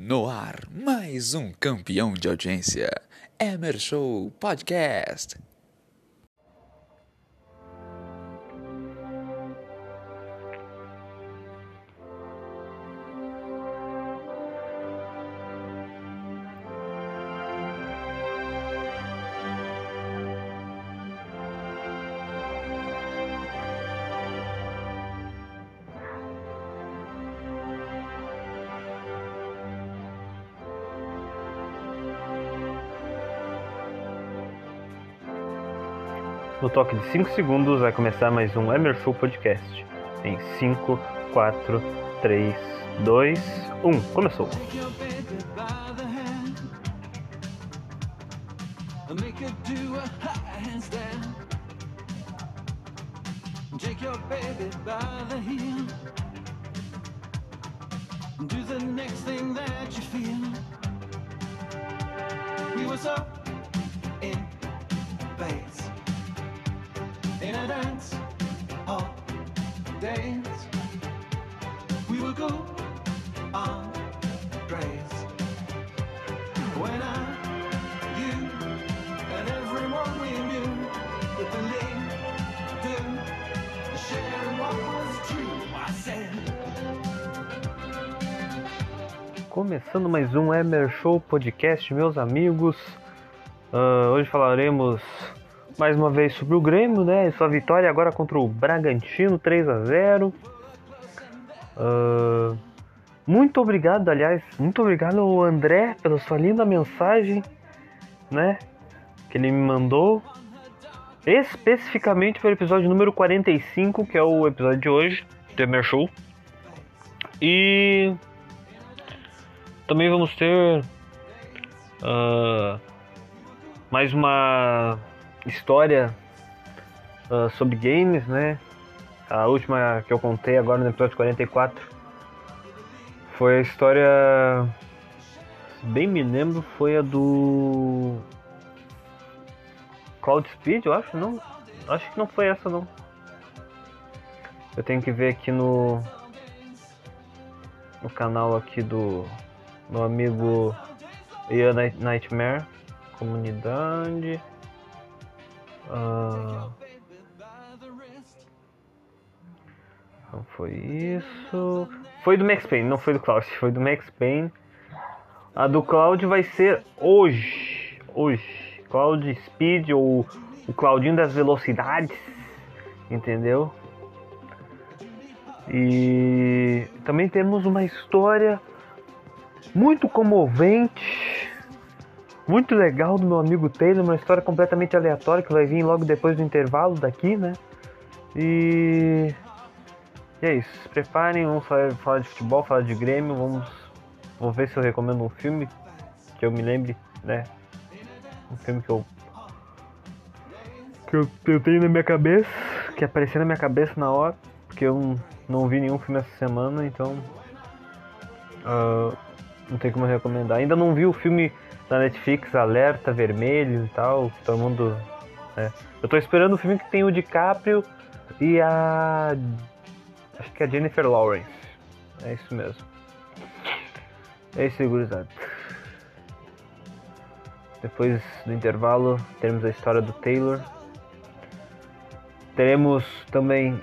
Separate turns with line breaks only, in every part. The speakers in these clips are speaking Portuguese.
No ar, mais um campeão de audiência. Emer Show Podcast.
No toque de 5 segundos vai começar mais um Emer Show Podcast. Em 5, 4, 3, 2, 1. Começou!
Do the next thing that you feel. We were so days. We will go on. When I, you, and everyone we knew do, what was true. I said.
Começando mais um Emer Show Podcast, meus amigos. Ah, hoje falaremos mais uma vez sobre o Grêmio, né? Sua vitória agora contra o Bragantino 3 a 0 Ah, Muito obrigado, aliás, muito obrigado ao André pela sua linda mensagem, né? Que ele me mandou. Especificamente para o episódio número 45, que é o episódio de hoje, do Emer Show. E também vamos ter ah, mais uma história ah, sobre games, né? A última que eu contei agora no episódio 44 foi a história, se bem me lembro, foi a do Cloud Speed, eu acho, não? Acho que não foi essa não. Eu tenho que ver aqui no no canal aqui do meu amigo Ian Night- Nightmare, comunidade. Ah, não foi isso. Foi do Max Payne, não foi do Cloud, foi do Max Payne. A do Cloud vai ser hoje. Hoje. Cloud Speed ou o Claudinho das velocidades. Entendeu? E também temos uma história muito comovente, muito legal do meu amigo Taylor, uma história completamente aleatória que vai vir logo depois do intervalo daqui, né? E, e é isso, se preparem, vamos falar, falar de futebol, falar de Grêmio, vamos vou ver se eu recomendo um filme que eu me lembre, né? Um filme que eu que eu, eu tenho na minha cabeça, que apareceu na minha cabeça na hora, porque eu não, não vi nenhum filme essa semana, então ah, não tem como recomendar. Ainda não vi o filme da Netflix, Alerta Vermelho e tal, todo mundo. né? Eu tô esperando o filme que tem o DiCaprio e a. Acho que é a Jennifer Lawrence. É isso mesmo. É isso gurizada. Depois do intervalo, teremos a história do Taylor. Teremos também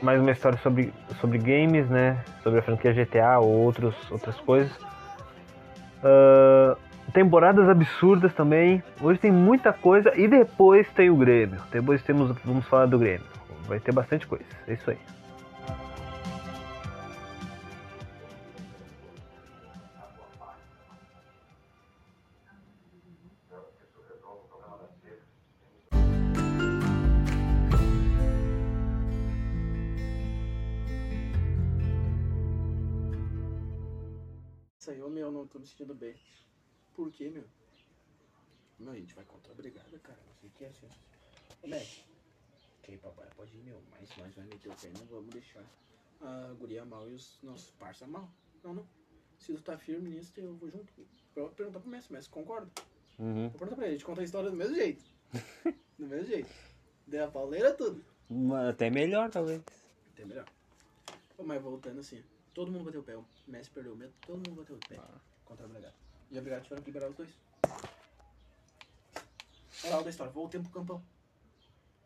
mais uma história sobre, sobre games, né? Sobre a franquia GTA ou outros, outras coisas. Ah, temporadas absurdas também. Hoje tem muita coisa e depois tem o Grêmio. Depois temos, vamos falar do Grêmio. Vai ter bastante coisa. É isso aí.
Sentindo bem. Por quê, meu? Meu, a gente vai contra a brigada, cara. Não sei o que é assim. Ô, Mac. Ok, papai, pode ir, meu. Mas nós vai meter o pé, não vamos deixar a guria mal e os nossos parça mal. Não, não. Se tu tá firme nisso, eu vou junto. Vou perguntar pro Messi, Messi concorda?
Uhum.
Vou perguntar pra ele, a gente conta a história do mesmo jeito. do mesmo jeito. Deu a pauleira tudo.
Até melhor, talvez.
Até melhor. Mas voltando assim, Todo mundo bateu o pé. O Messi perdeu o medo, todo mundo bateu o pé
Ah.
Contra a Brigada. E a Brigada tiveram que liberar os dois. Moral da história, voltei pro campão.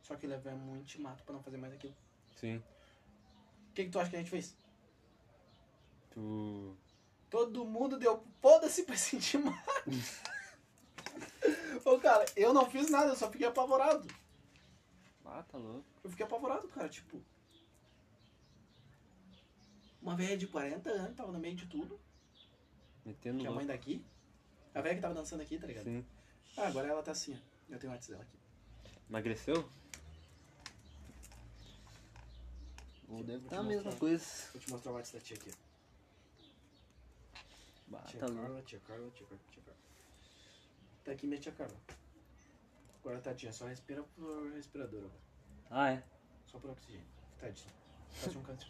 Só que levamos muito mato pra não fazer mais aquilo.
Sim.
O que, que tu acha que a gente fez?
Tu.
Todo mundo deu foda-se pra sentir mato. Ô, cara, eu não fiz nada, eu só fiquei apavorado.
Ah, tá louco.
Eu fiquei apavorado, cara, tipo. Uma velha de 40 anos, tava no meio de tudo,
Metendo
que é a mãe daqui. A velha que tava dançando aqui, tá ligado?
Sim.
Ah, agora ela tá assim, ó. Eu tenho o WhatsApp dela aqui.
Emagreceu? Ou deve estar
te
a mesma
mostrar.
coisa.
Vou te mostrar o WhatsApp da tia aqui.
Bah,
Tia
tá.
Carla, tia Carla, tia Carla, tia Carla. Tá aqui minha tia Carla. Agora tá tia, só respira por respirador agora.
Ah, é.
Só por oxigênio. Tadinho. Quase um câncer.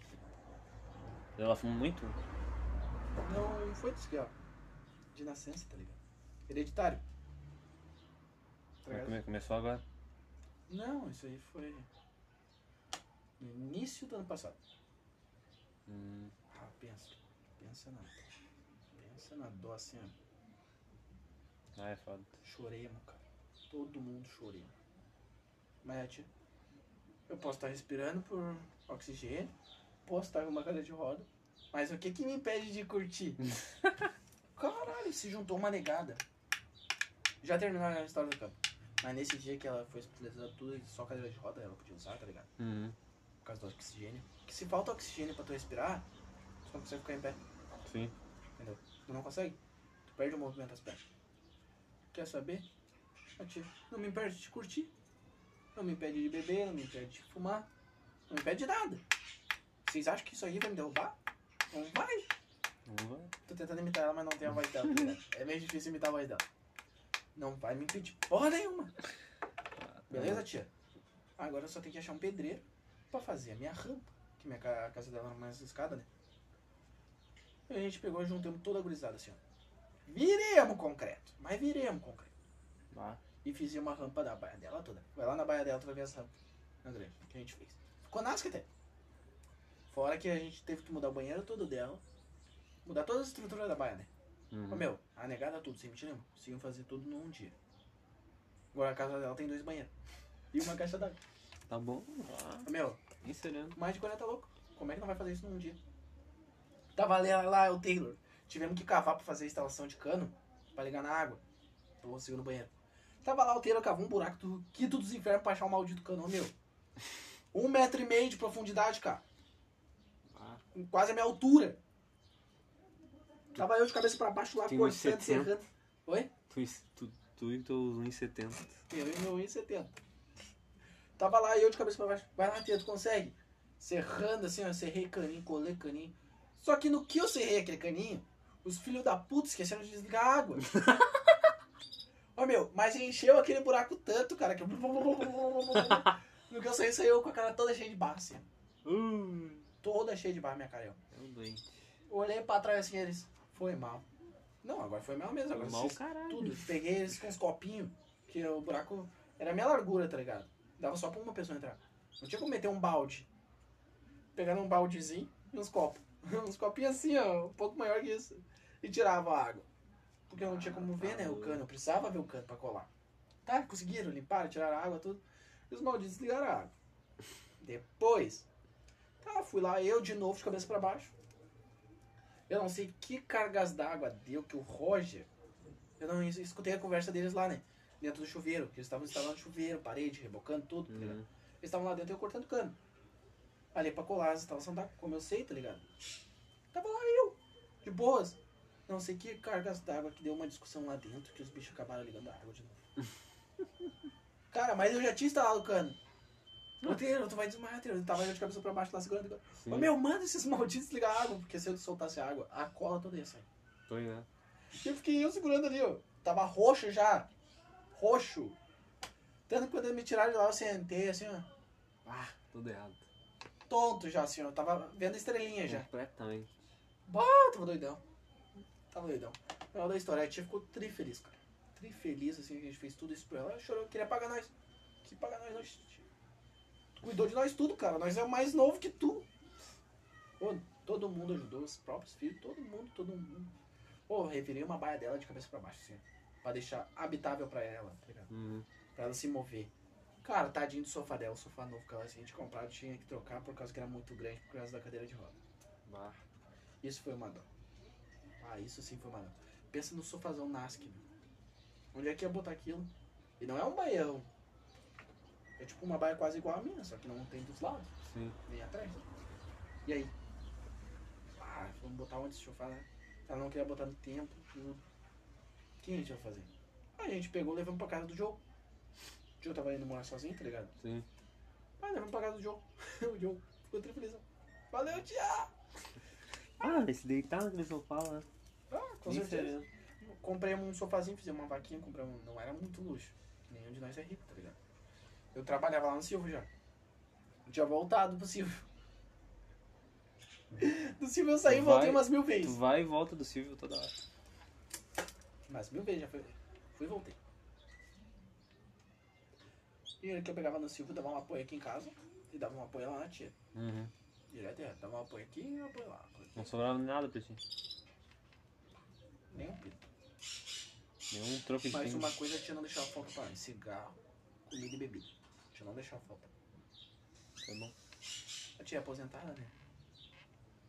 Ela fuma muito?
Não foi disso aqui, ó. De nascença, tá ligado? Hereditário. Tá
Mas come- Começou agora.
Não, isso aí foi no início do ano passado.
Hum.
Ah, pensa. Pensa na. Pensa na dó assim, ó.
Ah, é foda.
Choremos, cara. Todo mundo choremos. Mas, tia, eu posso estar respirando por oxigênio, posso estar com uma cadeira de roda, mas o que que me impede de curtir? Caralho, se juntou uma negada. Já terminou a história do campo. Mas nesse dia que ela foi hospitalizada tudo, só cadeira de roda ela podia usar, tá ligado?
Uhum.
Por causa do oxigênio. Que se falta oxigênio pra tu respirar, tu não consegue ficar em pé.
Sim.
Entendeu? Tu não consegue. Tu perde o movimento das pernas. Quer saber? Não me impede de curtir. Não me impede de beber, não me impede de fumar. Não me impede de nada. Vocês acham que isso aí vai me derrubar? Não vai.
Vamos lá.
Tô tentando imitar ela, mas não tem a voz dela. tá? É meio difícil imitar a voz dela. Não vai me impedir porra nenhuma. Beleza, tia? Agora eu só tenho que achar um pedreiro pra fazer a minha rampa. Que minha ca- casa dela era mais escada, né? E a gente pegou e juntamos toda a gurizada assim, ó. Viremos concreto. Mas viremos concreto.
Ah,
E fizemos uma rampa da baia dela toda. Vai lá na baia dela, tu vai ver as rampas. Na grande, que a gente fez. Ficou nasca até. Fora que a gente teve que mudar o banheiro todo dela. Mudar toda a estrutura da baia, né?
uhum.
Ô, meu, a negada tudo, sem mentir nenhuma. Conseguiam fazer tudo num dia. Agora a casa dela tem dois banheiros. E uma caixa d'água.
Tá bom. Ah,
Meu,
nem sereno.
mais de 40 louco. Como é que não vai fazer isso num dia? Tava lá, lá o Taylor. Tivemos que cavar pra fazer a instalação de cano. Pra ligar na água. Você ir no banheiro. Tava lá o Taylor, cavou um buraco do quinto dos infernos pra achar o maldito cano. Meu. Um metro e meio de profundidade, cara. Quase a minha altura. Tava eu de cabeça pra baixo lá, cortando,
1,70.
serrando. Oi?
tu, tu, tu e teus 1,70.
Eu e meu 1,70. Tava lá eu de cabeça pra baixo. Vai lá, tia, tu consegue? Serrando assim, ó, serrei caninho, colei caninho. Só que no que eu serrei aquele caninho, os filhos da puta esqueceram de desligar a água. Ô meu, mas encheu aquele buraco tanto, cara, que eu... No que eu saí, saiu com a cara toda cheia de barro, assim.
Uh,
Toda cheia de barro, minha cara. Eu
é um doente.
olhei pra trás assim, eles... Foi mal. Não, agora foi mal mesmo. Agora
Foi mal, caralho.
tudo. Peguei eles com os copinhos, que o buraco era a minha largura, tá ligado? Dava só pra uma pessoa entrar. Não tinha como meter um balde. Pegando um baldezinho e uns copos. uns copinhos assim, ó, um pouco maior que isso. E tirava a água. Porque eu não tinha como ver, né, o cano. Eu precisava ver o cano pra colar. Tá, conseguiram, limparam, tiraram a água, tudo. E os malditos ligaram a água. Depois, tá, fui lá, eu de novo, de cabeça pra baixo. Eu não sei que cargas d'água deu que o Roger. Eu não es- escutei a conversa deles lá, né? Dentro do chuveiro, que eles estavam instalando chuveiro, parede, rebocando tudo, tá?
Uhum.
Eles estavam lá dentro e eu cortando cano. Ali pra colar as instalações da como eu sei, tá ligado? Tava lá eu, de boas. Não sei que cargas d'água que deu uma discussão lá dentro, que os bichos acabaram ligando a água de novo. Cara, mas eu já tinha instalado o cano. Teiro, tu vai desmaiar, Teiro. Eu tava de cabeça pra baixo lá segurando. Ô, meu, manda esses malditos ligar a água, porque se eu soltasse a água, a cola toda ia sair.
Tô aí, né?
E eu fiquei eu segurando ali, ó. Tava roxo já. Roxo. Tanto que quando eles me tiraram de lá, eu sentei assim, ó.
Ah, tudo errado.
Tonto já, assim, ó. Tava vendo estrelinha já.
Completamente.
Ah, tava doidão. Tava doidão. Final da história, a tia ficou tri feliz, cara. Tri feliz, assim, que a gente fez tudo isso pra ela. Ela chorou, queria pagar nós. Que pagar nós, nós. Cuidou de nós tudo, cara. Nós é o mais novo que tu. Pô, todo mundo ajudou, os próprios filhos, todo mundo, todo mundo. Pô, revirei uma baia dela de cabeça pra baixo, assim. Pra deixar habitável pra ela, tá ligado?
Uhum.
Pra ela se mover. Cara, tadinho do sofá dela, o sofá novo que ela tinha comprado, tinha que trocar por causa que era muito grande, por causa da cadeira de roda.
Bah.
Isso foi uma dó. Ah, isso sim foi uma dó. Pensa no sofazão Nasc, meu. Onde é que ia botar aquilo? E não é um baião. É tipo uma baia quase igual a minha, só que não tem dos lados,
Sim.
nem atrás. E aí? Ah, vamos botar onde esse sofá, né? Ela não queria botar no tempo, tudo. O que a gente vai fazer? Aí a gente pegou e levamos pra casa do Joe. O Joe tava indo morar sozinho, tá ligado?
Sim.
Aí levamos pra casa do Joe. o Joe ficou trifelizão. Valeu, tia!
Ah, esse deitar naquele sofá lá.
Ah, com
Nem
certeza. Comprei um sofazinho, fizemos uma vaquinha, compramos. Não era muito luxo. Nenhum de nós é rico, tá ligado? Eu trabalhava lá no Silvio já. Eu tinha voltado pro Silvio. Do Silvio eu saí e
Tu
voltei umas mil
Tu
vezes.
vai e volta do Silvio toda hora.
Mas mil vezes já foi. Fui e voltei. E ele que eu pegava no Silvio, dava um apoio aqui em casa e dava um apoio lá na tia.
Uhum.
Direto é, dava um apoio aqui e um apoio lá. apoio.
Não sobrava nada pra ti.
Nem um pito.
Nenhum troco de
Mas uma coisa a tia não deixava falta pra mim: cigarro, comida e bebida. A tia não deixava falta.
Tá bom.
A tia é aposentada, né?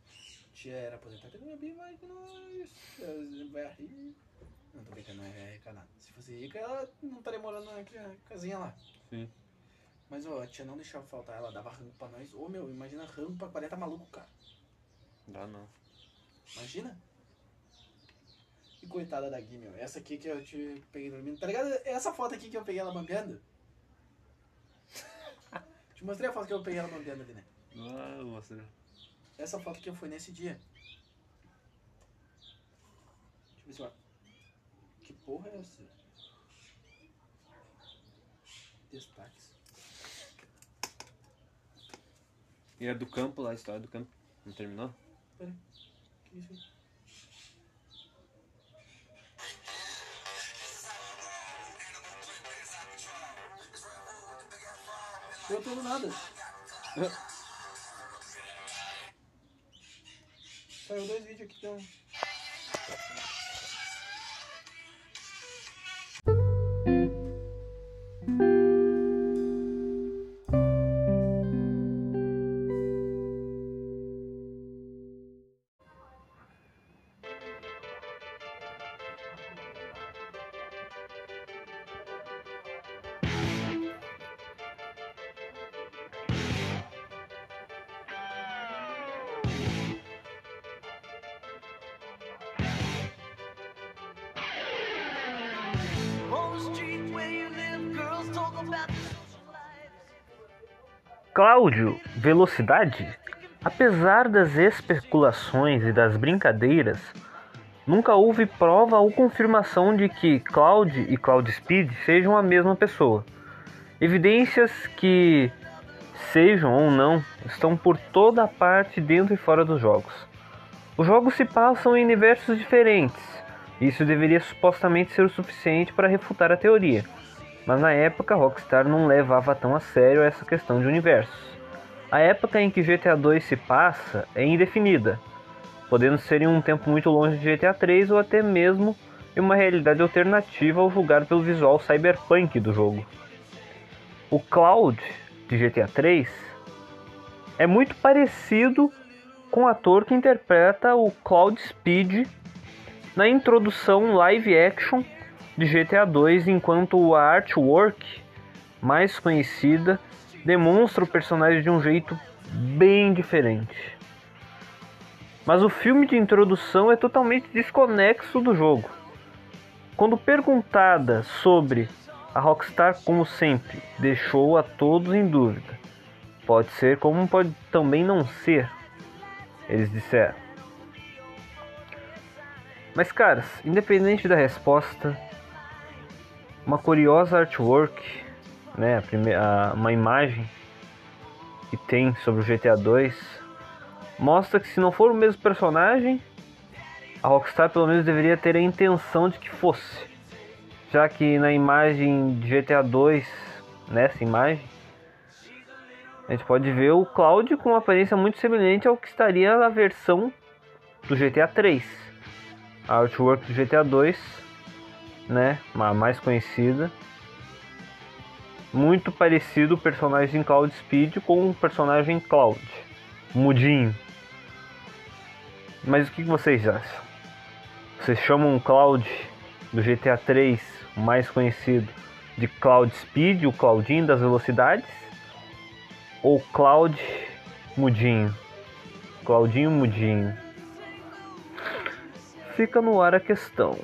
A tia era aposentada, minha bia vai com nós. Vai rir. Não, tô brincando, não é rica nada. Se fosse rica, ela não estaria morando na casinha lá.
Sim.
Mas, ó, a tia não deixava faltar, ela dava rango pra nós. Ô, meu, imagina rango pra 40 maluco, cara.
Dá não.
Imagina. E coitada da Gui, meu. Essa aqui que eu te peguei dormindo. Tá ligado? Essa foto aqui que eu peguei ela bambeando. Mostrei a foto que eu peguei ela bambeando ali, né?
Ah, você.
Essa foto que eu fui nesse dia. Deixa eu ver se eu... Que porra é essa? Destaques.
E era do campo lá, a história do campo. Não terminou?
Pera aí. Que isso aí? Eu tô do nada. Saiu dois vídeos aqui então.
Cláudio Velocidade, apesar das especulações e das brincadeiras, nunca houve prova ou confirmação de que Cloud e Cloud Speed sejam a mesma pessoa. Evidências que sejam ou não estão por toda a parte dentro e fora dos jogos. Os jogos se passam em universos diferentes. Isso deveria supostamente ser o suficiente para refutar a teoria mas na época Rockstar não levava tão a sério essa questão de universos. A época em que GTA 2 se passa é indefinida, podendo ser em um tempo muito longe de GTA 3 ou até mesmo em uma realidade alternativa ao julgar pelo visual cyberpunk do jogo. O Cloud de GTA 3 é muito parecido com o ator que interpreta o Cloud Speed na introdução live action de GTA 2, enquanto a artwork mais conhecida demonstra o personagem de um jeito bem diferente. Mas o filme de introdução é totalmente desconexo do jogo. Quando perguntada sobre a Rockstar, como sempre, deixou a todos em dúvida. Pode ser como pode também não ser, eles disseram. Mas, caras, independente da resposta, uma curiosa artwork, né, a primeira, uma imagem que tem sobre o GTA 2 mostra que se não for o mesmo personagem, a Rockstar pelo menos deveria ter a intenção de que fosse, já que na imagem de GTA 2, nessa imagem, a gente pode ver o Cloud com uma aparência muito semelhante ao que estaria na versão do GTA 3. A artwork do GTA 2, né, a mais conhecida. Muito parecido o personagem Cloud Speed com o personagem Cloud, mudinho. Mas o que vocês acham? Vocês chamam o Cloud do GTA 3, o mais conhecido, de Cloud Speed, o Claudinho das velocidades? Ou Cloud Mudinho? Claudinho Mudinho. Fica no ar a questão.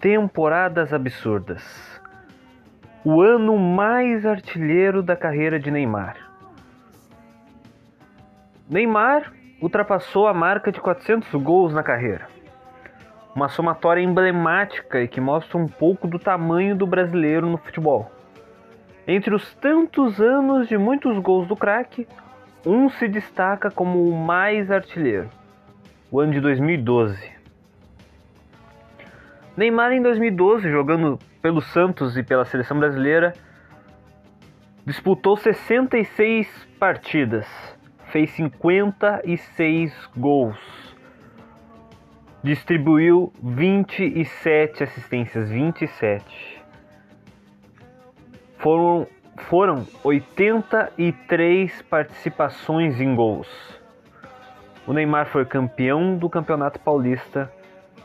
Temporadas absurdas. O ano mais artilheiro da carreira de Neymar. Neymar ultrapassou a marca de 400 gols na carreira. Uma somatória emblemática e que mostra um pouco do tamanho do brasileiro no futebol. Entre os tantos anos de muitos gols do craque, um se destaca como o mais artilheiro. O ano de 2012. Neymar em 2012, jogando pelo Santos e pela seleção brasileira, disputou 66 partidas, fez 56 gols, distribuiu 27 assistências, 27. Foram, foram 83 participações em gols. O Neymar foi campeão do Campeonato Paulista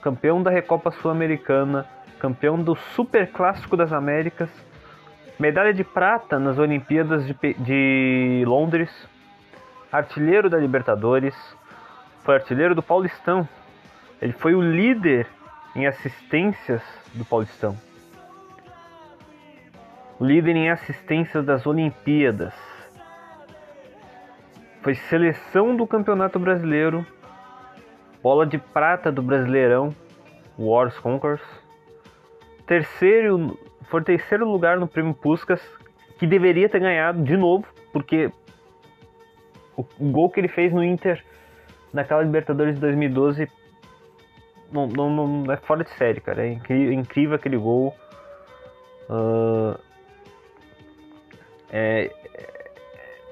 campeão da Recopa Sul-Americana, campeão do Super Clássico das Américas, medalha de prata nas Olimpíadas de, de Londres, artilheiro da Libertadores, foi artilheiro do Paulistão. Ele foi o líder em assistências do Paulistão. Líder em assistências das Olimpíadas. Foi seleção do Campeonato Brasileiro bola de prata do Brasileirão, Wars Conquers. Terceiro, foi terceiro lugar no Prêmio Puskas, que deveria ter ganhado de novo, porque o, gol que ele fez no Inter naquela Libertadores de 2012 não, não, não é fora de série, cara. É incrível, incrível aquele gol. Ah, é, é,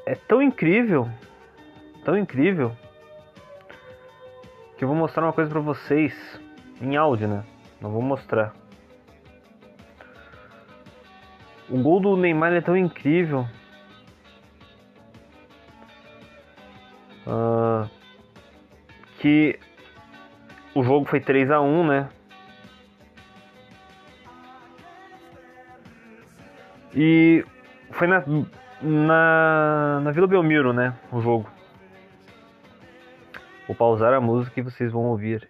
é tão incrível, tão incrível que eu vou mostrar uma coisa pra vocês em áudio, né? Não vou mostrar. O gol do Neymar é tão incrível. ah, que o jogo foi 3 a 1 né? E foi na, na, na Vila Belmiro, né? O jogo. Vou pausar a música e vocês vão ouvir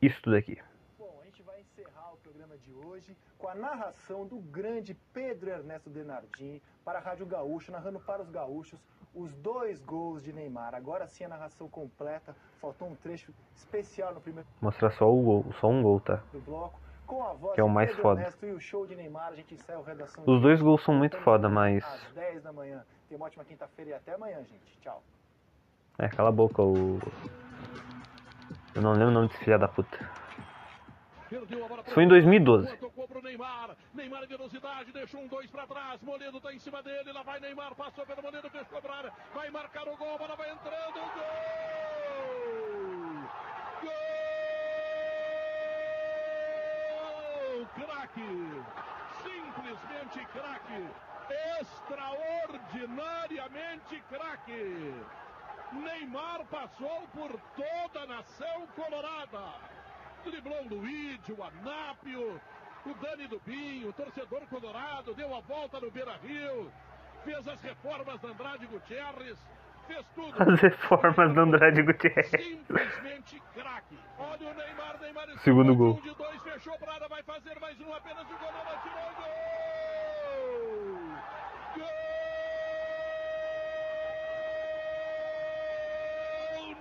isto daqui.
Bom, a gente vai encerrar o programa de hoje com a narração do grande Pedro Ernesto Denardini para a Rádio Gaúcha, narrando para os gaúchos os dois gols de Neymar. Agora sim a narração completa, faltou um trecho especial no primeiro
Mostrar só o gol, só um gol, tá?
bloco. Com a voz
Que é o mais
Pedro
foda.
Ernesto e o show de Neymar, a gente encerra o Redação
Os dois gols são muito foda, mas.
às 10 da manhã. Tenha uma ótima quinta-feira e até amanhã, gente. Tchau.
É, cala a boca, o. Eu não lembro o nome desse filho da puta. Isso foi em 2012.
Tocou pro Neymar. Neymar em velocidade, deixou um dois pra trás. Moledo tá em cima dele. Lá vai Neymar, passou pelo Moledo, fez cobrar. Vai marcar o gol, a bola vai entrando. Gol! Gol! Craque! Simplesmente craque! Extraordinariamente craque! Neymar passou por toda a nação colorada. Driblou o Luigi, o Anápio, o Dani Dubinho, o torcedor colorado, deu a volta no Beira Rio, fez as reformas da Andrade Gutierrez, fez tudo.
As reformas do Andrade Gutierrez.
Simplesmente craque. Olha o Neymar, Neymar
Segundo gol.
Um de dois, fechou pra área, vai fazer mais um, apenas o gol, não atirou, gol! Gol!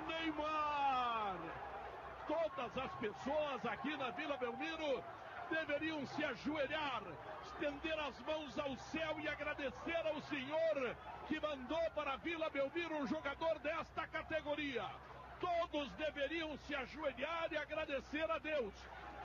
Neymar! Todas as pessoas aqui na Vila Belmiro deveriam se ajoelhar, estender as mãos ao céu e agradecer ao Senhor que mandou para a Vila Belmiro um jogador desta categoria. Todos deveriam se ajoelhar e agradecer a Deus.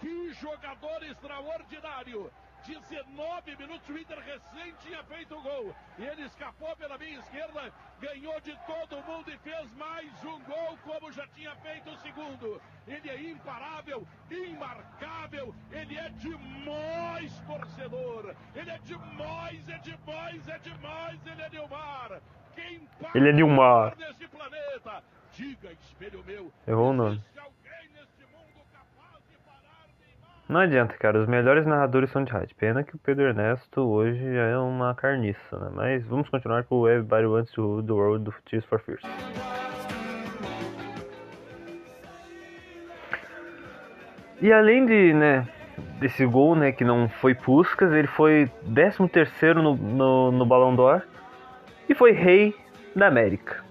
Que jogador extraordinário! 19 minutos, o Inter recém tinha feito o gol. E ele escapou pela minha esquerda, ganhou de todo mundo e fez mais um gol, como já tinha feito o segundo. Ele é imparável, imarcável, ele é demais, torcedor. Ele é demais, é demais, é demais, ele é Nilmar. Quem
Ele é Nilmar.
nesse planeta? Diga, espelho meu.
Errou o nome.
existe alguém neste mundo capaz de parar Neymar?
Não adianta, cara. Os melhores narradores são de rádio. Pena que o Pedro Ernesto hoje já é uma carniça, né? Mas vamos continuar com o Everybody Wants to the World do Tears for Fears. E além de, né, desse gol, né, que não foi Puskas, ele foi 13 terceiro no, no, no Balão d'Or e foi rei da América.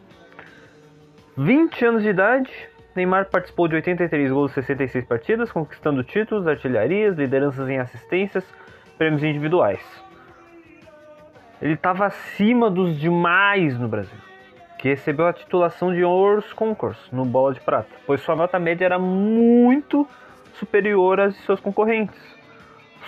20 anos de idade, Neymar participou de 83 gols em 66 partidas, conquistando títulos, artilharias, lideranças em assistências, prêmios individuais. Ele estava acima dos demais no Brasil, que recebeu a titulação de Ouros Concourse no Bola de Prata, pois sua nota média era muito superior às de seus concorrentes.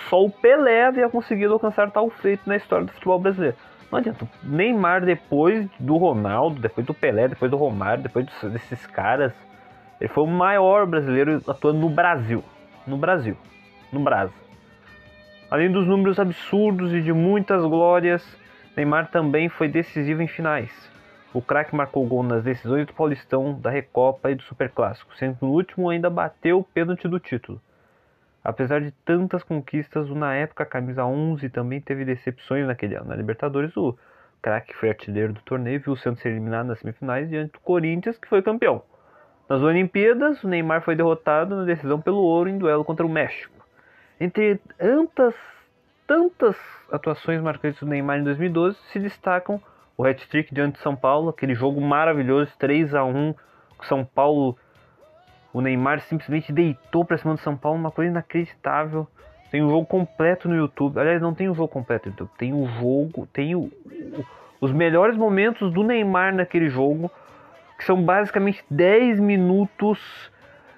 Só o Pelé havia conseguido alcançar tal feito na história do futebol brasileiro. Não adianta, Neymar depois do Ronaldo, depois do Pelé, depois do Romário, depois desses caras, ele foi o maior brasileiro atuando no Brasil. No Brasil. No Brasil. Além dos números absurdos e de muitas glórias, Neymar também foi decisivo em finais. O craque marcou gol nas decisões do Paulistão, da Recopa e do Superclássico, sendo que no último ainda bateu o pênalti do título. Apesar de tantas conquistas, o na época camisa 11 também teve decepções naquele ano. Na Libertadores, o craque foi artilheiro do torneio viu o Santos ser eliminado nas semifinais diante do Corinthians, que foi campeão. Nas Olimpíadas, o Neymar foi derrotado na decisão pelo ouro em duelo contra o México. Entre tantas, tantas atuações marcantes do Neymar em 2012, se destacam o hat-trick diante de São Paulo, aquele jogo maravilhoso, 3 a 1 com São Paulo. O Neymar simplesmente deitou para cima do São Paulo, uma coisa inacreditável. Tem o jogo completo no YouTube. Aliás, não tem o jogo completo no YouTube. Tem o jogo, tem o- os melhores momentos do Neymar naquele jogo, que são basicamente 10 minutos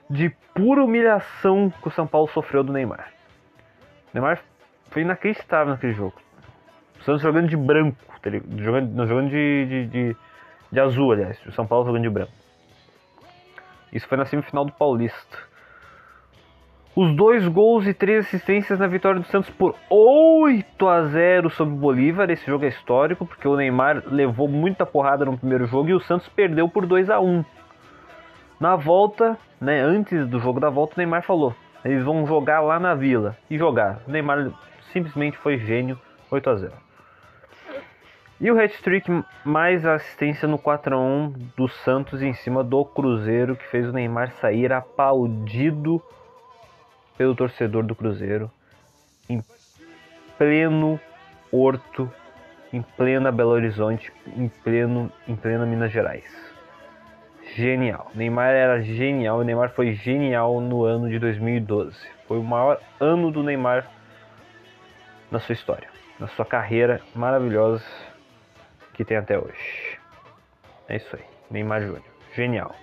de pura humilhação que o São Paulo sofreu do Neymar. O Neymar foi inacreditável naquele jogo. O Santos jogando de branco, tá jogando, não, jogando de, de, de, de azul, aliás. O São Paulo jogando de branco. Isso foi na semifinal do Paulista. Os dois gols e três assistências na vitória do Santos por 8 a 0 sobre o Bolívar. Esse jogo é histórico porque o Neymar levou muita porrada no primeiro jogo e o Santos perdeu por 2 a 1. Na volta, né, antes do jogo da volta, o Neymar falou: eles vão jogar lá na Vila e jogar. O Neymar simplesmente foi gênio, 8 a 0. E o hat-trick mais a assistência no 4 a 1 do Santos em cima do Cruzeiro, que fez o Neymar sair aplaudido pelo torcedor do Cruzeiro em pleno Horto, em plena Belo Horizonte, em pleno em plena Minas Gerais. Genial. Neymar era genial, Neymar foi genial no ano de 2012. Foi o maior ano do Neymar na sua história, na sua carreira maravilhosa que tem até hoje. É isso aí, Neymar Júnior. Genial.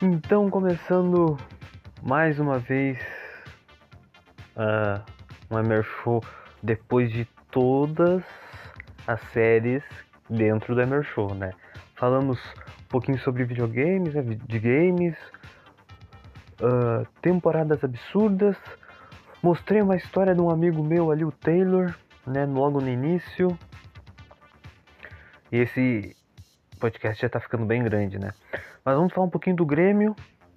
Então, começando mais uma vez ah, um Emer Show depois de todas as séries dentro do Emer Show, né? Falamos um pouquinho sobre videogames, né, de games, ah, temporadas absurdas, mostrei uma história de um amigo meu ali, o Taylor, né? Logo no início. E esse podcast já tá ficando bem grande, né? Mas vamos falar um pouquinho do Grêmio.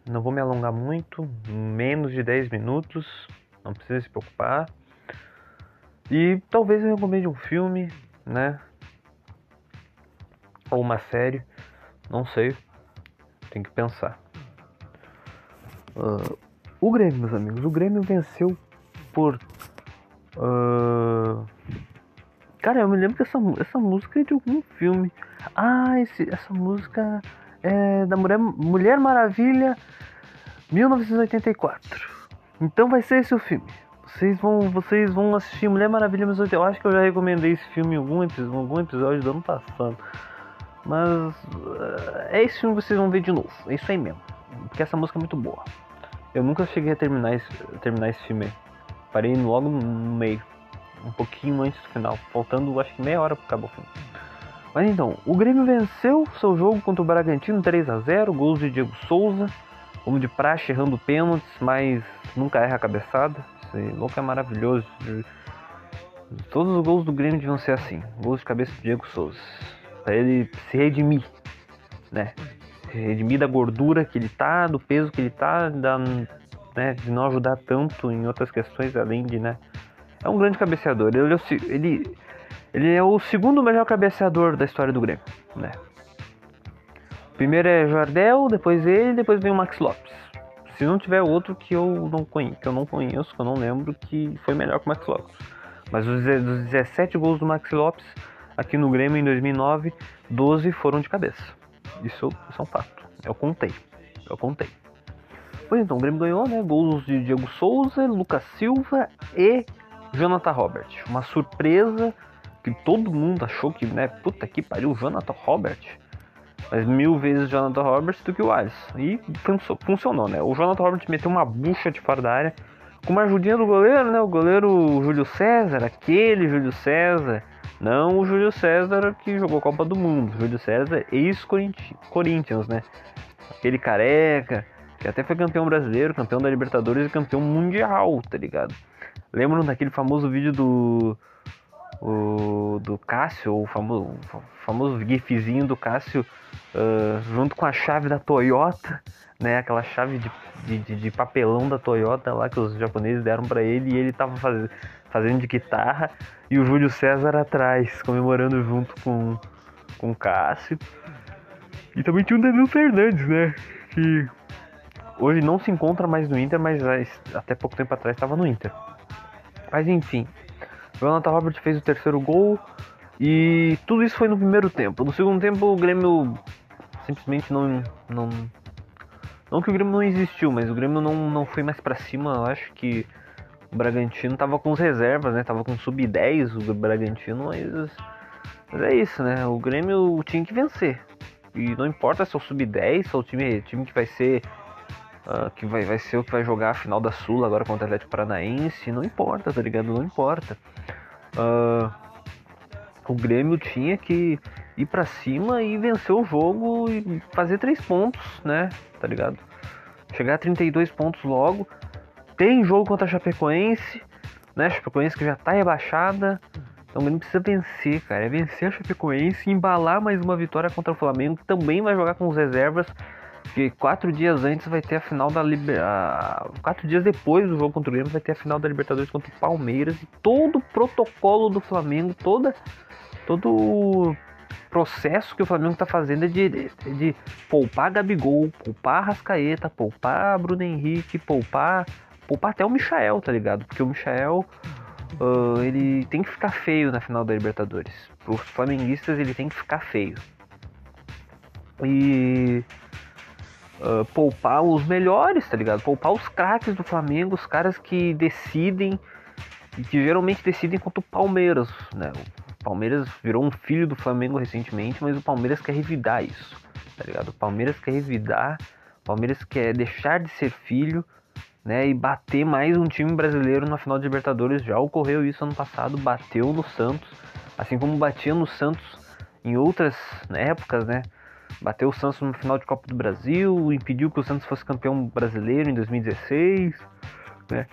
Não vou me alongar muito, menos de 10 minutos, não precisa se preocupar. E talvez eu recomende um filme, né? Ou uma série, não sei. Tem que pensar. Ah, o Grêmio, meus amigos, o Grêmio venceu por. ah, Cara, eu me lembro que essa, essa música é de algum filme. Ah, esse, essa música é da Mulher, Mulher Maravilha 1984. Então vai ser esse o filme. Vocês vão, vocês vão assistir Mulher Maravilha 1984. Eu acho que eu já recomendei esse filme em algum, epi- algum episódio do ano passado. Mas é esse filme que vocês vão ver de novo. É isso aí mesmo. Porque essa música é muito boa. Eu nunca cheguei a terminar esse, terminar esse filme. Parei logo no meio. Um pouquinho antes do final. Faltando acho que meia hora para acabar o filme. Mas então, o Grêmio venceu seu jogo contra o Bragantino 3 a 0 gols de Diego Souza, como de praxe errando pênaltis, mas nunca erra a cabeçada. Esse louco é maravilhoso. Todos os gols do Grêmio deviam ser assim, gols de cabeça do Diego Souza, para ele se redimir, né? Se redimir da gordura que ele tá, do peso que ele tá, da, né, de não ajudar tanto em outras questões além de, né? É um grande cabeceador. Ele, ele, ele é o segundo melhor cabeceador da história do Grêmio, né? Primeiro é Jardel, depois ele, depois vem o Max Lopes. Se não tiver outro que eu não conheço, que eu não conheço, que eu não lembro, que foi melhor que o Max Lopes. Mas dos 17 gols do Max Lopes aqui no Grêmio em 2009, 12 foram de cabeça. Isso, isso é um fato. Eu contei. Eu contei. Pois então, o Grêmio ganhou, né? Gols de Diego Souza, Lucas Silva e Jonathan Robert. Uma surpresa que todo mundo achou que, né? Puta que pariu, Jonathan Robert. Mas mil vezes Jonathan Robert do que o Alisson. E funcio- funcionou, né? O Jonathan Robert meteu uma bucha de fora da área. Com uma ajudinha do goleiro, né? O goleiro Júlio César, aquele Júlio César. Não o Júlio César que jogou Copa do Mundo. Júlio César, ex-Corinthians, né? Aquele careca, que até foi campeão brasileiro, campeão da Libertadores e campeão mundial, tá ligado? Lembram daquele famoso vídeo do o do Cássio, o famoso, famoso gifzinho do Cássio, ah, junto com a chave da Toyota, né? Aquela chave de, de, de- papelão da Toyota lá que os japoneses deram pra ele e ele tava faz- fazendo de guitarra e o Júlio César atrás, comemorando junto com, com o Cássio. E também tinha o Danilo Fernandes, né? Que hoje não se encontra mais no Inter, mas até pouco tempo atrás estava no Inter. Mas enfim, o Jonathan Robert fez o terceiro gol e tudo isso foi no primeiro tempo. No segundo tempo o Grêmio simplesmente não. não não que o Grêmio não existiu, mas o Grêmio não, não foi mais pra cima. Eu acho que o Bragantino tava com as reservas, né? Tava com sub-10 o Bragantino, mas, mas é isso, né? O Grêmio tinha que vencer. E não importa se é o sub-10, se é o time, time que vai ser. Ah, que vai, vai ser o que vai jogar a final da Sula agora contra o Atlético Paranaense. Não importa, tá ligado? Não importa. Ah, o Grêmio tinha que ir pra cima e vencer o jogo e fazer três pontos, né? Tá ligado? Chegar a 32 pontos logo. Tem jogo contra a Chapecoense, né? Chapecoense que já tá rebaixada. Então o Grêmio precisa vencer, cara. É vencer a Chapecoense embalar mais uma vitória contra o Flamengo, também vai jogar com os reservas. Que quatro dias antes vai ter a final da Libertadores. Quatro dias depois do jogo contra o Grêmio vai ter a final da Libertadores contra o Palmeiras. E todo o protocolo do Flamengo, toda, todo o processo que o Flamengo tá fazendo é de, de, de poupar Gabigol, poupar Rascaeta, poupar Bruno Henrique, poupar. Poupar até o Michael, tá ligado? Porque o Michael. ah, ele tem que ficar feio na final da Libertadores. Para os flamenguistas ele tem que ficar feio. E ah, poupar os melhores, tá ligado? Poupar os craques do Flamengo, os caras que decidem que geralmente decidem contra o Palmeiras, né? O Palmeiras virou um filho do Flamengo recentemente, mas o Palmeiras quer revidar isso, tá ligado? O Palmeiras quer revidar, o Palmeiras quer deixar de ser filho, né? E bater mais um time brasileiro na final de Libertadores. Já ocorreu isso ano passado, bateu no Santos, assim como batia no Santos em outras épocas, né? Bateu o Santos no final de Copa do Brasil, impediu que o Santos fosse campeão brasileiro em 2016, né?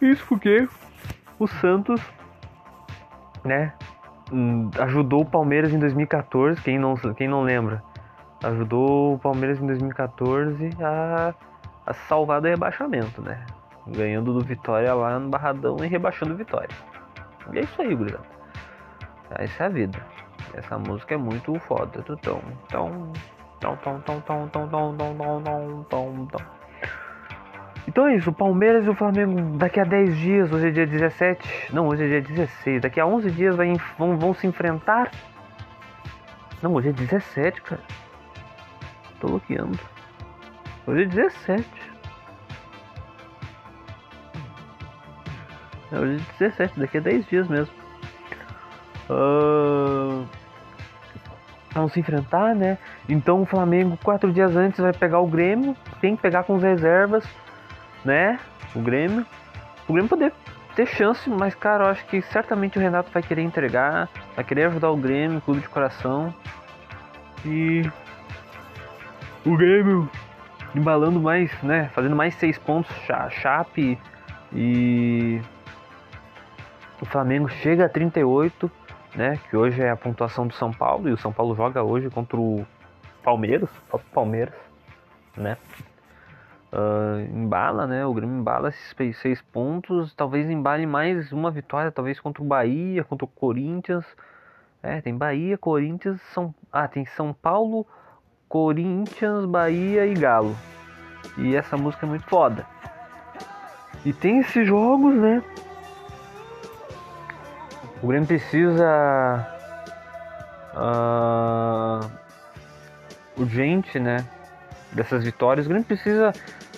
Isso porque o Santos, né, hum, ajudou o Palmeiras em 2014, quem não, quem não lembra, ajudou o Palmeiras em 2014 a, a salvar do rebaixamento, né? Ganhando do Vitória lá no Barradão e rebaixando o Vitória. E é isso aí, gurizada. Essa é a vida. Essa música é muito foda. Tutão, tão, tão, tão, tão, tão, tão, tão, tão, tão, tão, tão, tão. Então é isso, o Palmeiras e o Flamengo daqui a 10 dias, hoje é dia 17, não, hoje é dia 16, daqui a 11 dias vai, vão, vão se enfrentar. Não, hoje é 17, cara. Tô bloqueando. Hoje é 17. É, hoje é 17, daqui a 10 dias mesmo. Ah, vão se enfrentar, né? Então o Flamengo, quatro dias antes, vai pegar o Grêmio. Tem que pegar com as reservas, né? O Grêmio. O Grêmio poder ter chance, mas, cara, eu acho que certamente o Renato vai querer entregar, vai querer ajudar o Grêmio, clube de coração. E. O Grêmio embalando mais, né? Fazendo mais seis pontos, Cha- Chape e. O Flamengo chega a 38, né? Que hoje é a pontuação do São Paulo. E o São Paulo joga hoje contra o Palmeiras. Palmeiras, né? Ah, embala, né? O Grêmio embala esses seis pontos. Talvez embale mais uma vitória, talvez contra o Bahia, contra o Corinthians. É, tem Bahia, Corinthians, São. Ah, tem São Paulo, Corinthians, Bahia e Galo. E essa música é muito foda. E tem esses jogos, né? O Grêmio precisa. ah, urgente, né? Dessas vitórias. O Grêmio precisa.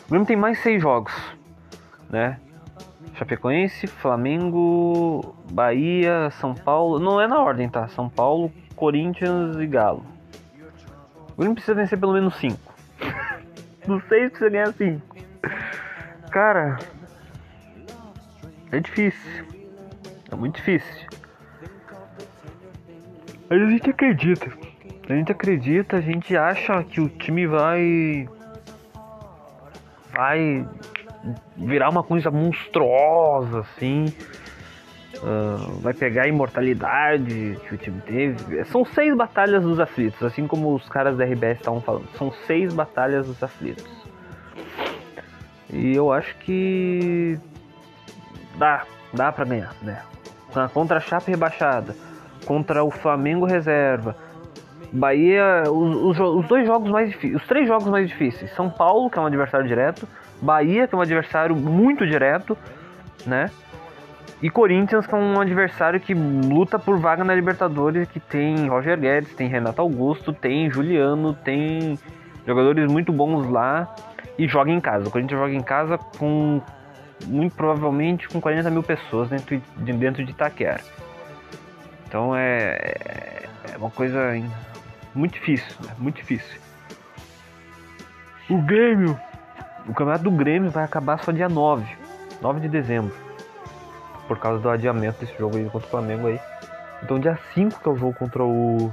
O Grêmio tem mais seis jogos, né? Chapecoense, Flamengo, Bahia, São Paulo. Não é na ordem, tá? São Paulo, Corinthians e Galo. O Grêmio precisa vencer pelo menos cinco. Dos seis precisa ganhar cinco. Cara, é difícil. É muito difícil. Mas a gente acredita. A gente acredita, a gente acha que o time vai. Vai virar uma coisa monstruosa, assim. ah, vai pegar a imortalidade que o time teve. São seis batalhas dos aflitos, assim como os caras da RBS estavam falando. São seis batalhas dos aflitos. E eu acho que dá, dá pra ganhar, né? Contra a Chapa rebaixada, contra o Flamengo reserva, Bahia, os, os os dois jogos mais os três jogos mais difíceis, São Paulo, que é um adversário direto, Bahia, que é um adversário muito direto, né? E Corinthians, que é um adversário que luta por vaga na Libertadores, que tem Roger Guedes, tem Renato Augusto, tem Juliano, tem jogadores muito bons lá e joga em casa. O Corinthians joga em casa com muito provavelmente com 40 mil pessoas dentro de, dentro de Itaquera. Então é, é uma coisa muito difícil, né? muito difícil. O Grêmio, o campeonato do Grêmio vai acabar só dia 9, 9 de dezembro, por causa do adiamento desse jogo aí contra o Flamengo aí. Então dia 5 que é o jogo contra o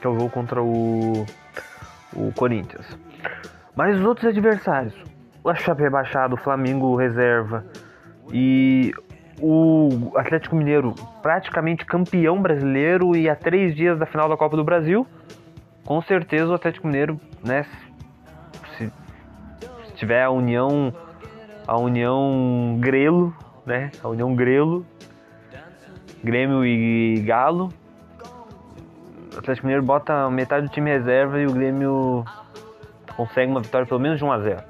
que é o jogo contra o o Corinthians. Mas os outros adversários, o Chape rebaixado, o Flamengo reserva e o Atlético Mineiro praticamente campeão brasileiro e a três dias da final da Copa do Brasil, com certeza o Atlético Mineiro, né, se, se tiver a união, a união Grelo, né, a união Grelo, Grêmio e Galo, o Atlético Mineiro bota metade do time reserva e o Grêmio consegue uma vitória pelo menos de 1 a 0.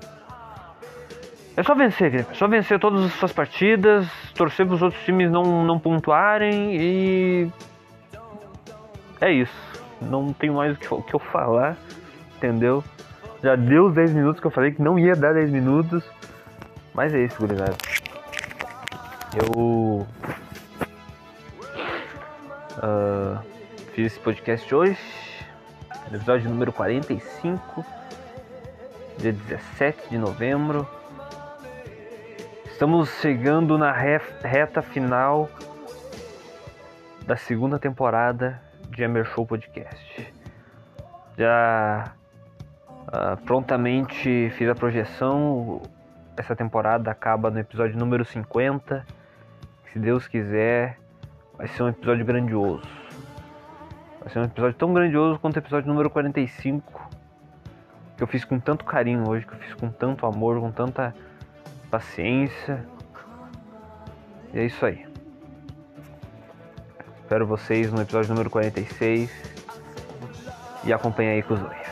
É só vencer, Grêmio. É só vencer todas as suas partidas, torcer para os outros times não, não pontuarem e. É isso. Não tenho mais o que, o que eu falar, entendeu? Já deu os 10 minutos que eu falei que não ia dar 10 minutos. Mas é isso, gurizada. Eu. ah, fiz esse podcast hoje, episódio número 45, dia 17 de novembro. Estamos chegando na re- reta final da segunda temporada de Emer Show Podcast. Já ah, prontamente fiz a projeção. Essa temporada acaba no episódio número 50. Se Deus quiser, vai ser um episódio grandioso. Vai ser um episódio tão grandioso quanto o episódio número 45. Que eu fiz com tanto carinho hoje, que eu fiz com tanto amor, com tanta paciência. E é isso aí. Espero vocês no episódio número 46. E acompanha aí com o Zoe.